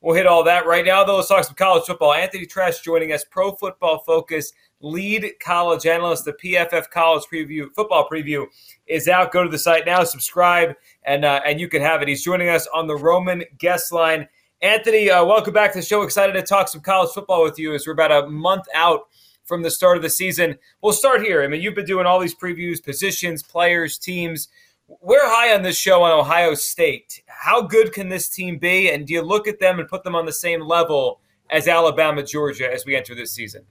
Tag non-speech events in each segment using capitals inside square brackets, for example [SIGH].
We'll hit all that right now, though. Let's talk some college football. Anthony Treash joining us, Pro Football Focus lead college analyst. The PFF College Preview Football Preview is out. Go to the site now, subscribe, and uh, and you can have it. He's joining us on the Roman guest line. Anthony, uh, welcome back to the show. Excited to talk some college football with you as we're about a month out from the start of the season. We'll start here. I mean, you've been doing all these previews, positions, players, teams. We're high on this show on Ohio State. How good can this team be? And do you look at them and put them on the same level as Alabama, Georgia as we enter this season?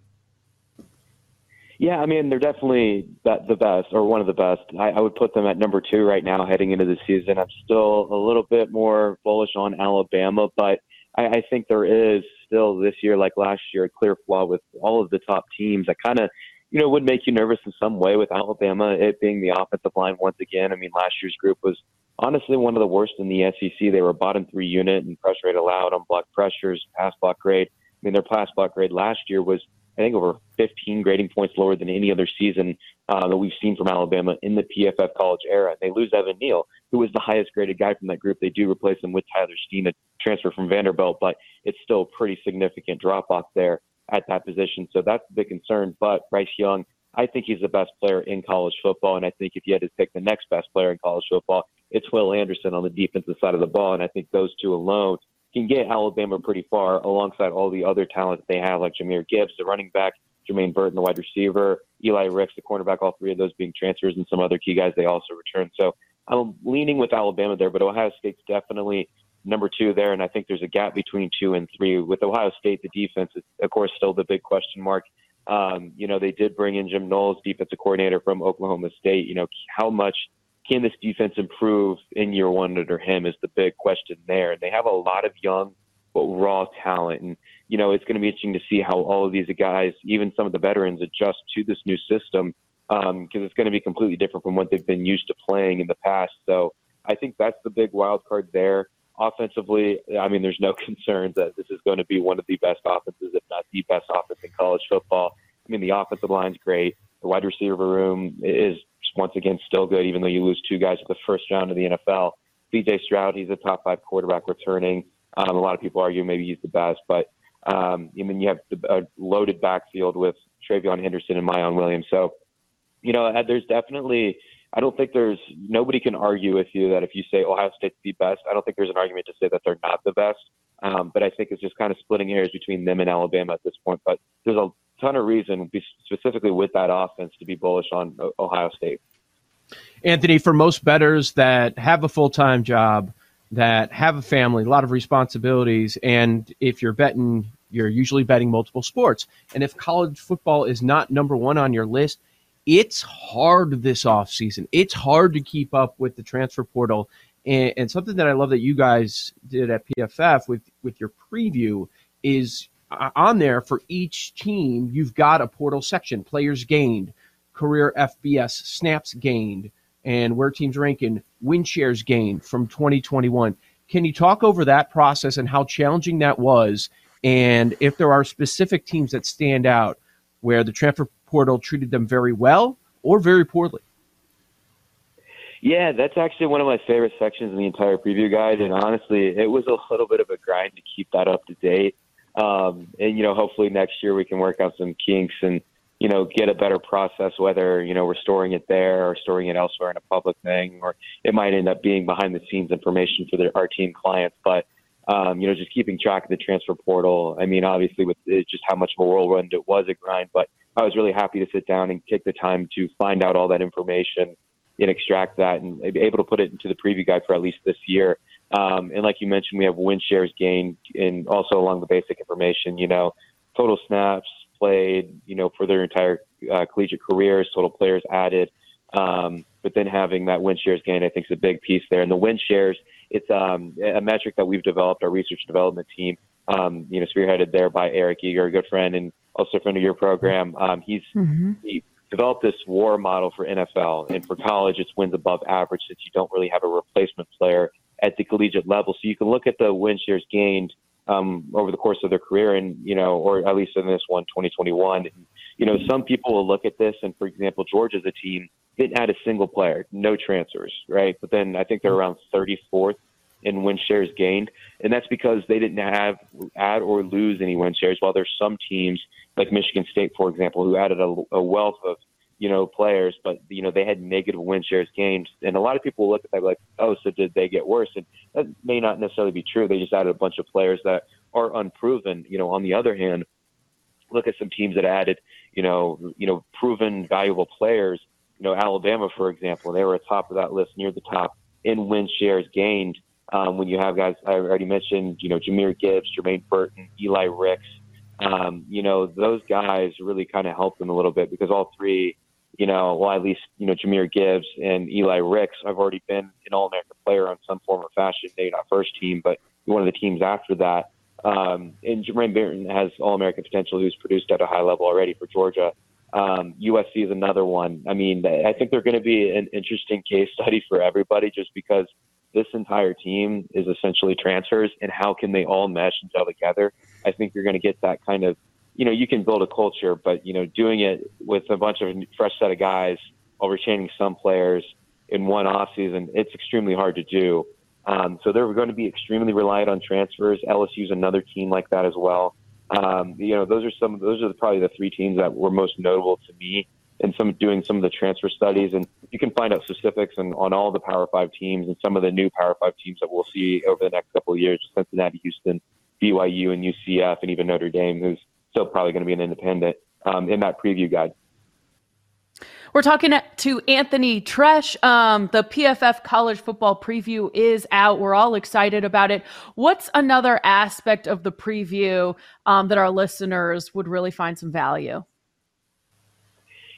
Yeah, I mean they're definitely the best or one of the best. I, I would put them at number two right now heading into the season. I'm still a little bit more bullish on Alabama, but I, I think there is still this year, like last year, a clear flaw with all of the top teams. I kind of you know, would make you nervous in some way with Alabama, it being the offensive line once again. I mean, last year's group was honestly one of the worst in the SEC. They were bottom three unit and pressure rate allowed on block pressures, pass block grade. I mean, their pass block grade last year was, I think, over 15 grading points lower than any other season uh, that we've seen from Alabama in the PFF college era. They lose Evan Neal, who was the highest graded guy from that group. They do replace him with Tyler Steen, a transfer from Vanderbilt, but it's still a pretty significant drop off there at that position. So that's the big concern. But Bryce Young, I think he's the best player in college football. And I think if you had to pick the next best player in college football, it's Will Anderson on the defensive side of the ball. And I think those two alone can get Alabama pretty far alongside all the other talent that they have, like Jahmyr Gibbs, the running back, Jermaine Burton, the wide receiver, Eli Ricks, the cornerback, all three of those being transfers, and some other key guys they also return. So I'm leaning with Alabama there, but Ohio State's definitely number two there, and I think there's a gap between two and three. With Ohio State, the defense is, of course, still the big question mark. Um, you know, they did bring in Jim Knowles, defensive coordinator from Oklahoma State. You know, how much can this defense improve in year one under him is the big question there. And they have a lot of young but raw talent. And, you know, it's going to be interesting to see how all of these guys, even some of the veterans, adjust to this new system because um, it's going to be completely different from what they've been used to playing in the past. So I think that's the big wild card there. Offensively, I mean, there's no [LAUGHS] concerns that this is going to be one of the best offenses, if not the best offense in college football. I mean, the offensive line's great. The wide receiver room is once again still good, even though you lose two guys at the first round of the NFL. CJ Stroud, he's a top five quarterback returning. Um, a lot of people argue maybe he's the best, but um, I mean, you have a loaded backfield with TreVeyon Henderson and Miyan Williams. So, you know, uh, there's definitely I don't think there's nobody can argue with you that if you say Ohio State's the best, I don't think there's an argument to say that they're not the best. Um, but I think it's just kind of splitting hairs between them and Alabama at this point. But there's a ton of reason, specifically with that offense, to be bullish on Ohio State. Anthony, for most bettors that have a full time job, that have a family, a lot of responsibilities, and if you're betting, you're usually betting multiple sports. And if college football is not number one on your list, it's hard this offseason. It's hard to keep up with the transfer portal. And, and, something that I love that you guys did at PFF with, with your preview is uh, on there for each team, you've got a portal section players gained, career FBS, snaps gained, and where teams ranking, win shares gained from 2021. Can you talk over that process and how challenging that was? And if there are specific teams that stand out where the transfer portal treated them very well or very poorly? Yeah, that's actually one of my favorite sections in the entire preview guide. And honestly, it was a little bit of a grind to keep that up to date. Um, and, you know, hopefully next year we can work out some kinks and, you know, get a better process, whether, you know, we're storing it there or storing it elsewhere in a public thing, or it might end up being behind the scenes information for the, our team clients. But, um, you know, just keeping track of the transfer portal. I mean, obviously with just how much of a whirlwind it was a grind, but I was really happy to sit down and take the time to find out all that information and extract that and be able to put it into the preview guide for at least this year. Um, and like you mentioned, we have win shares gained and also along the basic information, you know, total snaps played, you know, for their entire uh, collegiate careers, total players added. Um, but then having that win shares gain, I think is a big piece there. And the win shares, it's um, a metric that we've developed, our research development team, um, you know, spearheaded there by Eric Eager, a good friend and also a friend of your program. Um, he's mm-hmm. he developed this WAR model for NFL, and for college, it's wins above average since you don't really have a replacement player at the collegiate level. So you can look at the win shares gained um, over the course of their career, and you know, or at least in this one, 2021. You know, some people will look at this, and for example, Georgia's a team didn't add a single player, no transfers, right? But then I think they're around 34th in win shares gained, and that's because they didn't have add or lose any win shares. While there's some teams like Michigan State, for example, who added a, a wealth of you know players, but you know they had negative win shares gained, and a lot of people look at that like, oh, so did they get worse? And that may not necessarily be true. They just added a bunch of players that are unproven. You know, on the other hand, look at some teams that added, you know, you know, proven valuable players. You know, Alabama, for example, they were at top of that list, near the top in win shares gained. Um, when you have guys I already mentioned, you know, Jahmyr Gibbs, Jermaine Burton, Eli Ricks, um, you know, those guys really kind of helped them a little bit because all three, you know, well, at least, you know, Jahmyr Gibbs and Eli Ricks I've already been an All American player on some form or fashion. Maybe not first team, but one of the teams after that. Um, and Jermaine Burton has All American potential, who's produced at a high level already for Georgia. Um, USC is another one. I mean, I think they're going to be an interesting case study for everybody just because this entire team is essentially transfers and how can they all mesh and gel together. I think you're going to get that kind of, you know, you can build a culture, but, you know, doing it with a bunch of fresh set of guys while retaining some players in one off season, it's extremely hard to do. Um, so they're going to be extremely reliant on transfers. LSU's another team like that as well. Um, you know, those are some. Those are probably the three teams that were most notable to me in some doing some of the transfer studies. And you can find out specifics on, on all the Power Five teams and some of the new Power Five teams that we'll see over the next couple of years: Cincinnati, Houston, BYU, and UCF, and even Notre Dame, who's still probably going to be an independent um, in that preview guide. We're talking to Anthony Treash. Um, the PFF college football preview is out. We're all excited about it. What's another aspect of the preview um, that our listeners would really find some value?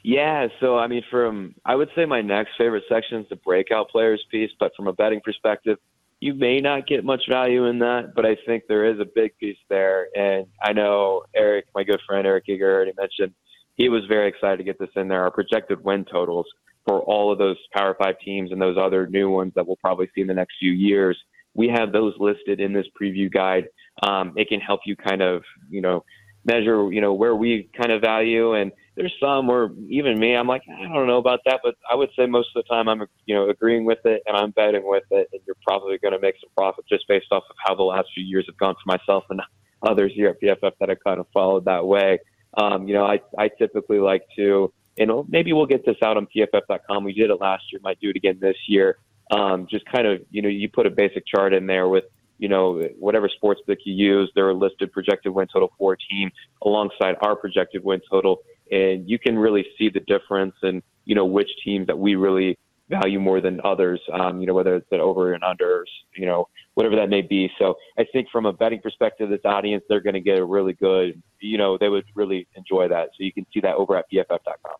Yeah, so I mean, from I would say my next favorite section is the breakout players piece, but from a betting perspective, you may not get much value in that, but I think there is a big piece there. And I know Eric, my good friend Eric Eager, already mentioned he was very excited to get this in there. Our projected win totals for all of those Power Five teams and those other new ones that we'll probably see in the next few years. We have those listed in this preview guide. Um, it can help you kind of, you know, measure, you know, where we kind of value. And there's some where even me, I'm like, I don't know about that, but I would say most of the time I'm, you know, agreeing with it and I'm betting with it. And you're probably going to make some profit just based off of how the last few years have gone for myself and others here at PFF that have kind of followed that way. Um, you know, I, I typically like to, and maybe we'll get this out on pff.com. We did it last year, might do it again this year. Um, just kind of, you know, you put a basic chart in there with, you know, whatever sports book you use, they're listed projected win total for a team alongside our projected win total. And you can really see the difference and, you know, which teams that we really value more than others, um, you know, whether it's an over and under, you know, whatever that may be. So I think from a betting perspective, this audience, they're going to get a really good, you know, they would really enjoy that. So you can see that over at pff.com.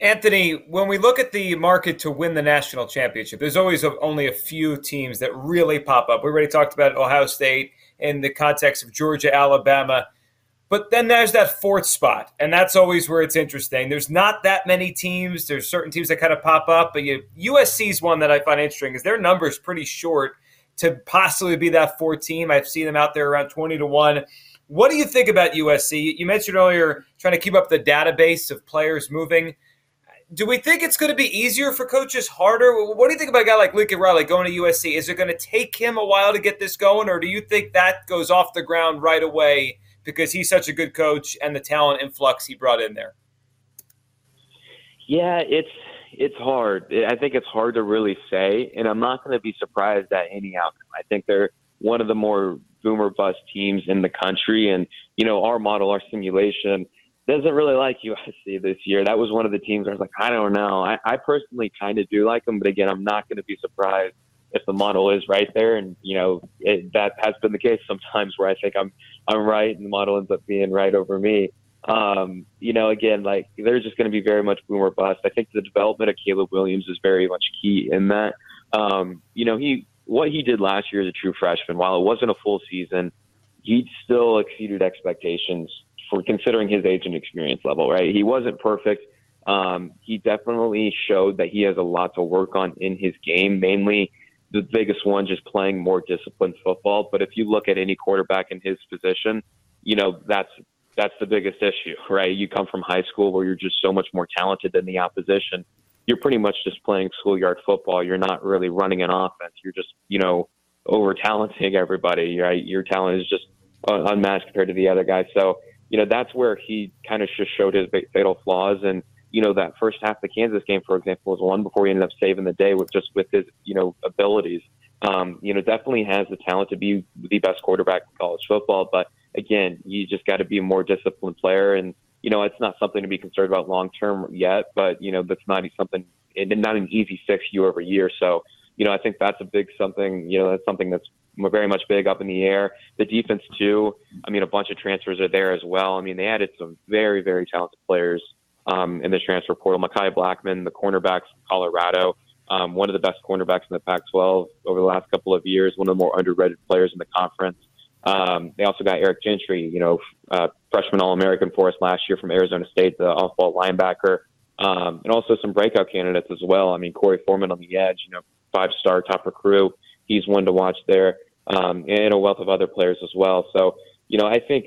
Anthony, when we look at the market to win the national championship, there's always only a few teams that really pop up. We already talked about Ohio State in the context of Georgia, Alabama. But then there's that fourth spot, and that's always where it's interesting. There's not that many teams. There's certain teams that kind of pop up, but you, USC's one that I find interesting because their number is pretty short to possibly be that fourth team. I've seen them out there around 20 to 1. What do you think about USC? You mentioned earlier trying to keep up the database of players moving. Do we think it's going to be easier for coaches, harder? What do you think about a guy like Lincoln Riley going to USC? Is it going to take him a while to get this going, or do you think that goes off the ground right away? Because he's such a good coach and the talent influx he brought in there? Yeah, it's it's hard. I think it's hard to really say, and I'm not going to be surprised at any outcome. I think they're one of the more boomer bust teams in the country, and you know our model, our simulation doesn't really like USC this year. That was one of the teams I was like, I don't know. I, I personally kind of do like them, but again, I'm not going to be surprised if the model is right there. And you know it, that has been the case sometimes where I think I'm I'm right and the model ends up being right over me. Um, you know, again, like they're just going to be very much boom or bust. I think the development of Caleb Williams is very much key in that. Um, you know, he what he did last year as a true freshman, while it wasn't a full season, he still exceeded expectations for considering his age and experience level. Right, he wasn't perfect. Um, he definitely showed that he has a lot to work on in his game, mainly the biggest one just playing more disciplined football. But if you look at any quarterback in his position, you know that's that's the biggest issue, right? You come from high school where you're just so much more talented than the opposition. you're pretty much just playing schoolyard football. You're not really running an offense. You're just, you know, over talenting everybody. Right? Your talent is just uh, unmatched compared to the other guys. So, you know, that's where he kind of just showed his fatal flaws. And, you know, that first half of the Kansas game, for example, was one before he ended up saving the day with just with his, you know, abilities. Um, you know, definitely has the talent to be the best quarterback in college football. But again, you just got to be a more disciplined player. And, you know, it's not something to be concerned about long term yet, but, you know, that's not something, not an easy fix year over year. So, you know, I think that's a big something, you know, that's something that's very much big up in the air. The defense, too. I mean, a bunch of transfers are there as well. I mean, they added some very, very talented players um, in the transfer portal. Mekhi Blackmon, the cornerbacks from Colorado, um, one of the best cornerbacks in the Pac 12 over the last couple of years, one of the more underrated players in the conference. Um, they also got Eric Gentry, you know, uh, freshman All American for us last year from Arizona State, the off ball linebacker, um, and also some breakout candidates as well. I mean, Korey Foreman on the edge, you know, five star top recruit. He's one to watch there, um, and a wealth of other players as well. So, you know, I think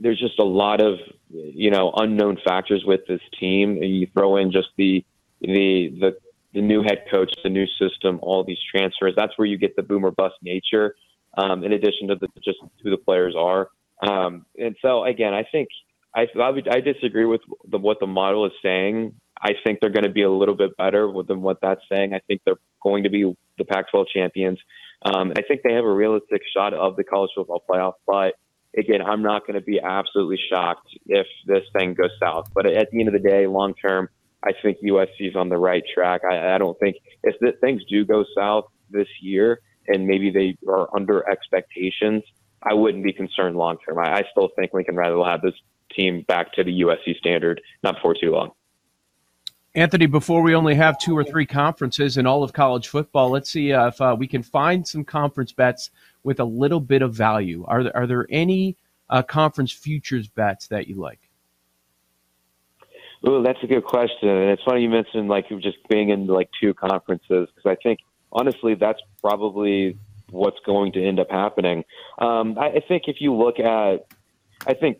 there's just a lot of, you know, unknown factors with this team. You throw in just the, the, the, the new head coach, the new system, all these transfers. That's where you get the boomer bust nature um, in addition to the, just who the players are. Um, and so again, I think I I, would, I disagree with the, what the model is saying. I think they're going to be a little bit better than what that's saying. I think they're going to be the Pac-12 champions. Um, I think they have a realistic shot of the college football playoff. But again, I'm not going to be absolutely shocked if this thing goes south. But at the end of the day, long term, I think USC is on the right track. I, I don't think if the, things do go south this year, and maybe they are under expectations, I wouldn't be concerned long term. I, I still think Lincoln Riley will have this team back to the USC standard not for too long. Anthony, before we only have two or three conferences in all of college football, let's see uh, if uh, we can find some conference bets with a little bit of value. Are there, are there any uh, conference futures bets that you like? Oh, that's a good question. And it's funny you mentioned like you just being in like two conferences because I think honestly, that's probably what's going to end up happening. Um, I, I think if you look at, I think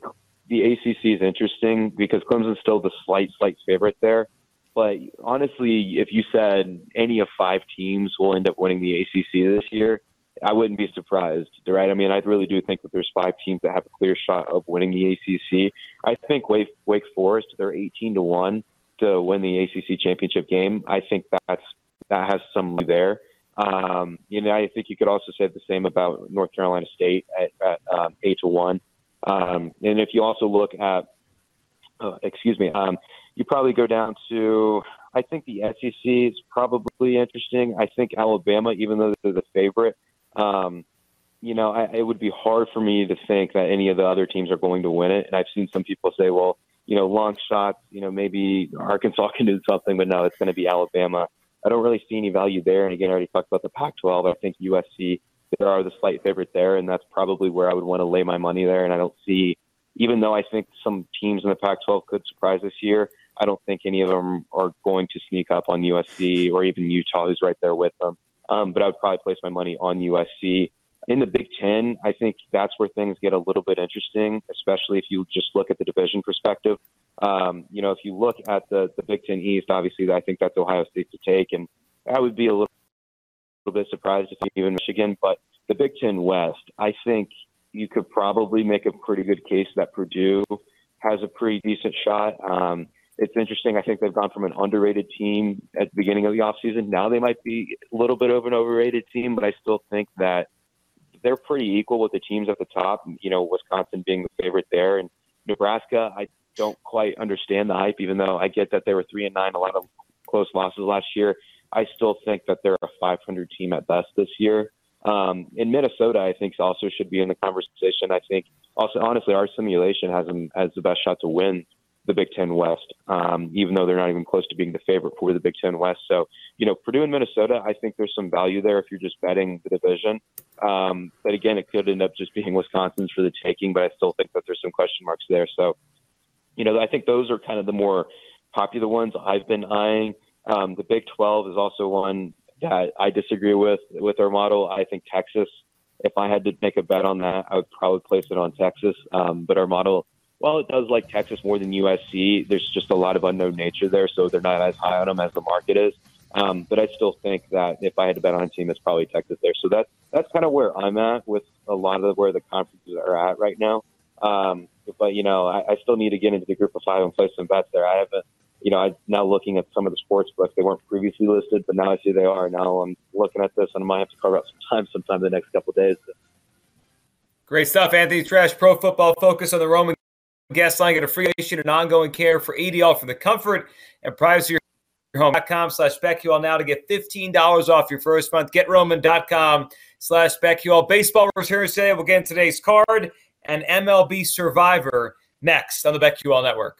the ACC is interesting because Clemson's still the slight, slight favorite there. But honestly, if you said any of five teams will end up winning the ACC this year, I wouldn't be surprised, right? I mean, I really do think that there's five teams that have a clear shot of winning the ACC. I think Wake, Wake Forest, they're 18 to one to win the ACC championship game. I think that's that has some there. Um, you know, I think you could also say the same about North Carolina State at, at um, eight to one. Um, and if you also look at, uh, excuse me, um, you probably go down to. I think the SEC is probably interesting. I think Alabama, even though they're the favorite, um, you know, I, it would be hard for me to think that any of the other teams are going to win it. And I've seen some people say, well, you know, long shots, you know, maybe Arkansas [LAUGHS] can do something, but no, it's going to be Alabama. I don't really see any value there. And again, I already talked about the Pac-12. I think USC there are the slight favorite there, and that's probably where I would want to lay my money there. And I don't see, even though I think some teams in the Pac-12 could surprise this year, I don't think any of them are going to sneak up on USC or even Utah, who's right there with them. Um, but I would probably place my money on USC. In the Big Ten, I think that's where things get a little bit interesting, especially if you just look at the division perspective. Um, you know, if you look at the, the Big Ten East, obviously, I think that's Ohio State to take, and I would be a little, little bit surprised if even Michigan. But the Big Ten West, I think you could probably make a pretty good case that Purdue has a pretty decent shot. Um, it's interesting. I think they've gone from an underrated team at the beginning of the offseason. Now they might be a little bit of an overrated team, but I still think that they're pretty equal with the teams at the top. You know, Wisconsin being the favorite there, and Nebraska. I don't quite understand the hype, even though I get that they were three and nine, a lot of close losses last year. I still think that they're a 500 team at best this year. Um, in Minnesota, I think also should be in the conversation. I think also, honestly, our simulation has them as the best shot to win the Big Ten West, um, even though they're not even close to being the favorite for the Big Ten West. So, you know, Purdue and Minnesota, I think there's some value there if you're just betting the division. Um, but again, it could end up just being Wisconsin's for the taking, but I still think that there's some question marks there. So, you know, I think those are kind of the more popular ones I've been eyeing. Um, the Big 12 is also one that I disagree with with our model. I think Texas, if I had to make a bet on that, I would probably place it on Texas. Um, but our model while it does like Texas more than USC, there's just a lot of unknown nature there, so they're not as high on them as the market is. Um, but I still think that if I had to bet on a team, it's probably Texas there. So that's that's kind of where I'm at with a lot of where the conferences are at right now. Um, but you know, I, I still need to get into the group of five and play some bets there. I haven't, you know, I'm now looking at some of the sports books. They weren't previously listed, but now I see they are. Now I'm looking at this, and I might have to carve out some time sometime the next couple days. Great stuff, Anthony Treash. Pro Football Focus on the Roman guest line. Get a free patient and ongoing care for ADL for the comfort and privacy of your home.com slash BetQL now to get $15 off your first month. GetRoman.com slash BetQL. Baseball returns today. We'll get in today's card and MLB Survivor next on the BetQL Network.